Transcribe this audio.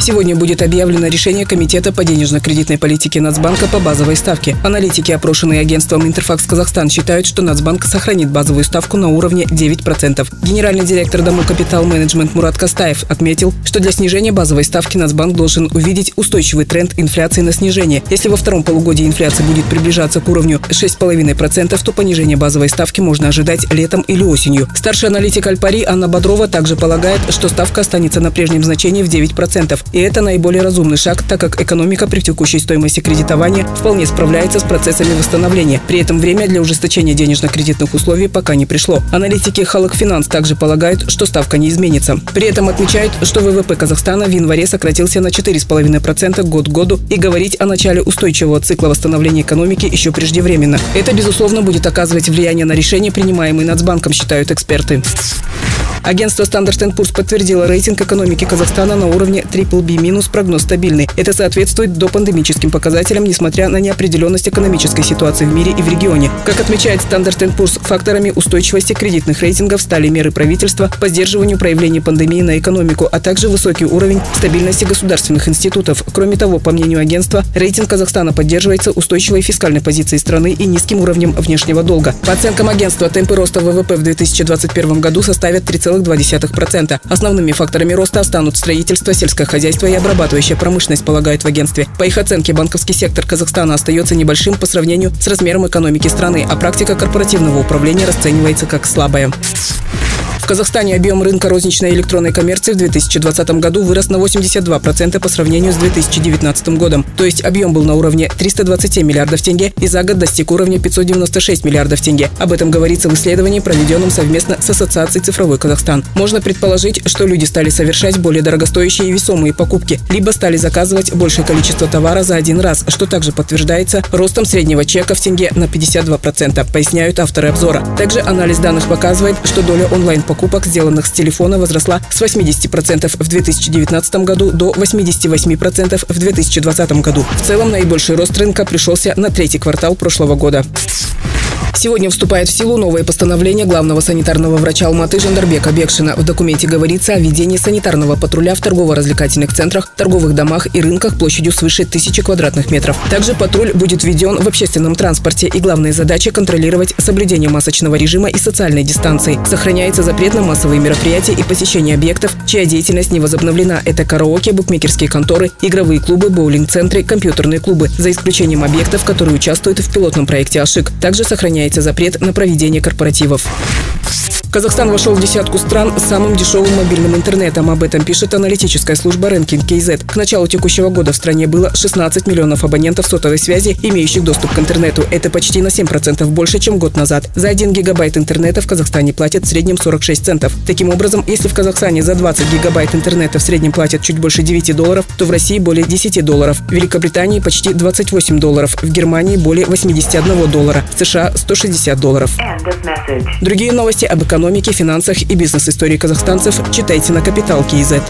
Сегодня будет объявлено решение Комитета по денежно-кредитной политике Нацбанка по базовой ставке. Аналитики, опрошенные агентством Интерфакс Казахстан, считают, что Нацбанк сохранит базовую ставку на уровне 9%. Генеральный директор Дому Капитал Менеджмент Мурат Кастаев отметил, что для снижения базовой ставки Нацбанк должен увидеть устойчивый тренд инфляции на снижение. Если во втором полугодии инфляция будет приближаться к уровню 6,5%, то понижение базовой ставки можно ожидать летом или осенью. Старший аналитик Альпари Анна Бодрова также полагает, что ставка останется на прежнем значении в 9%. И это наиболее разумный шаг, так как экономика при текущей стоимости кредитования вполне справляется с процессами восстановления. При этом время для ужесточения денежно-кредитных условий пока не пришло. Аналитики Халак Финанс также полагают, что ставка не изменится. При этом отмечают, что ВВП Казахстана в январе сократился на 4,5% год к году и говорить о начале устойчивого цикла восстановления экономики еще преждевременно. Это, безусловно, будет оказывать влияние на решения, принимаемые Нацбанком, считают эксперты. Агентство Standard Poor's подтвердило рейтинг экономики Казахстана на уровне BBB-, прогноз стабильный. Это соответствует допандемическим показателям, несмотря на неопределенность экономической ситуации в мире и в регионе. Как отмечает Standard Poor's, факторами устойчивости кредитных рейтингов стали меры правительства по сдерживанию проявлений пандемии на экономику, а также высокий уровень стабильности государственных институтов. Кроме того, по мнению агентства, рейтинг Казахстана поддерживается устойчивой фискальной позицией страны и низким уровнем внешнего долга. По оценкам агентства, темпы роста ВВП в 2021 году составят 3, 2,2%. Основными факторами роста станут строительство, сельское хозяйство и обрабатывающая промышленность, полагают в агентстве. По их оценке, банковский сектор Казахстана остается небольшим по сравнению с размером экономики страны, а практика корпоративного управления расценивается как слабая. В Казахстане объем рынка розничной электронной коммерции в 2020 году вырос на 82% по сравнению с 2019 годом. То есть объем был на уровне 327 миллиардов тенге и за год достиг уровня 596 миллиардов тенге. Об этом говорится в исследовании, проведенном совместно с Ассоциацией «Цифровой Казахстан». Можно предположить, что люди стали совершать более дорогостоящие и весомые покупки, либо стали заказывать большее количество товара за один раз, что также подтверждается ростом среднего чека в тенге на 52%, поясняют авторы обзора. Также анализ данных показывает, что доля онлайн покупок, сделанных с телефона, возросла с 80% в 2019 году до 88% в 2020 году. В целом, наибольший рост рынка пришелся на третий квартал прошлого года. Сегодня вступает в силу новое постановление главного санитарного врача Алматы Жандарбека Бекшина. В документе говорится о введении санитарного патруля в торгово-развлекательных центрах, торговых домах и рынках площадью свыше тысячи квадратных метров. Также патруль будет введен в общественном транспорте и главная задача – контролировать соблюдение масочного режима и социальной дистанции. Сохраняется запрет на массовые мероприятия и посещение объектов, чья деятельность не возобновлена. Это караоке, букмекерские конторы, игровые клубы, боулинг-центры, компьютерные клубы, за исключением объектов, которые участвуют в пилотном проекте «Ашик». Также сохраняется отменяется запрет на проведение корпоративов. Казахстан вошел в десятку стран с самым дешевым мобильным интернетом. Об этом пишет аналитическая служба Ranking KZ. К началу текущего года в стране было 16 миллионов абонентов сотовой связи, имеющих доступ к интернету. Это почти на 7% больше, чем год назад. За 1 гигабайт интернета в Казахстане платят в среднем 46 центов. Таким образом, если в Казахстане за 20 гигабайт интернета в среднем платят чуть больше 9 долларов, то в России более 10 долларов. В Великобритании почти 28 долларов. В Германии более 81 доллара. В США 160 долларов. Другие новости об экономике экономике, финансах и бизнес-истории казахстанцев читайте на Капитал Киезет.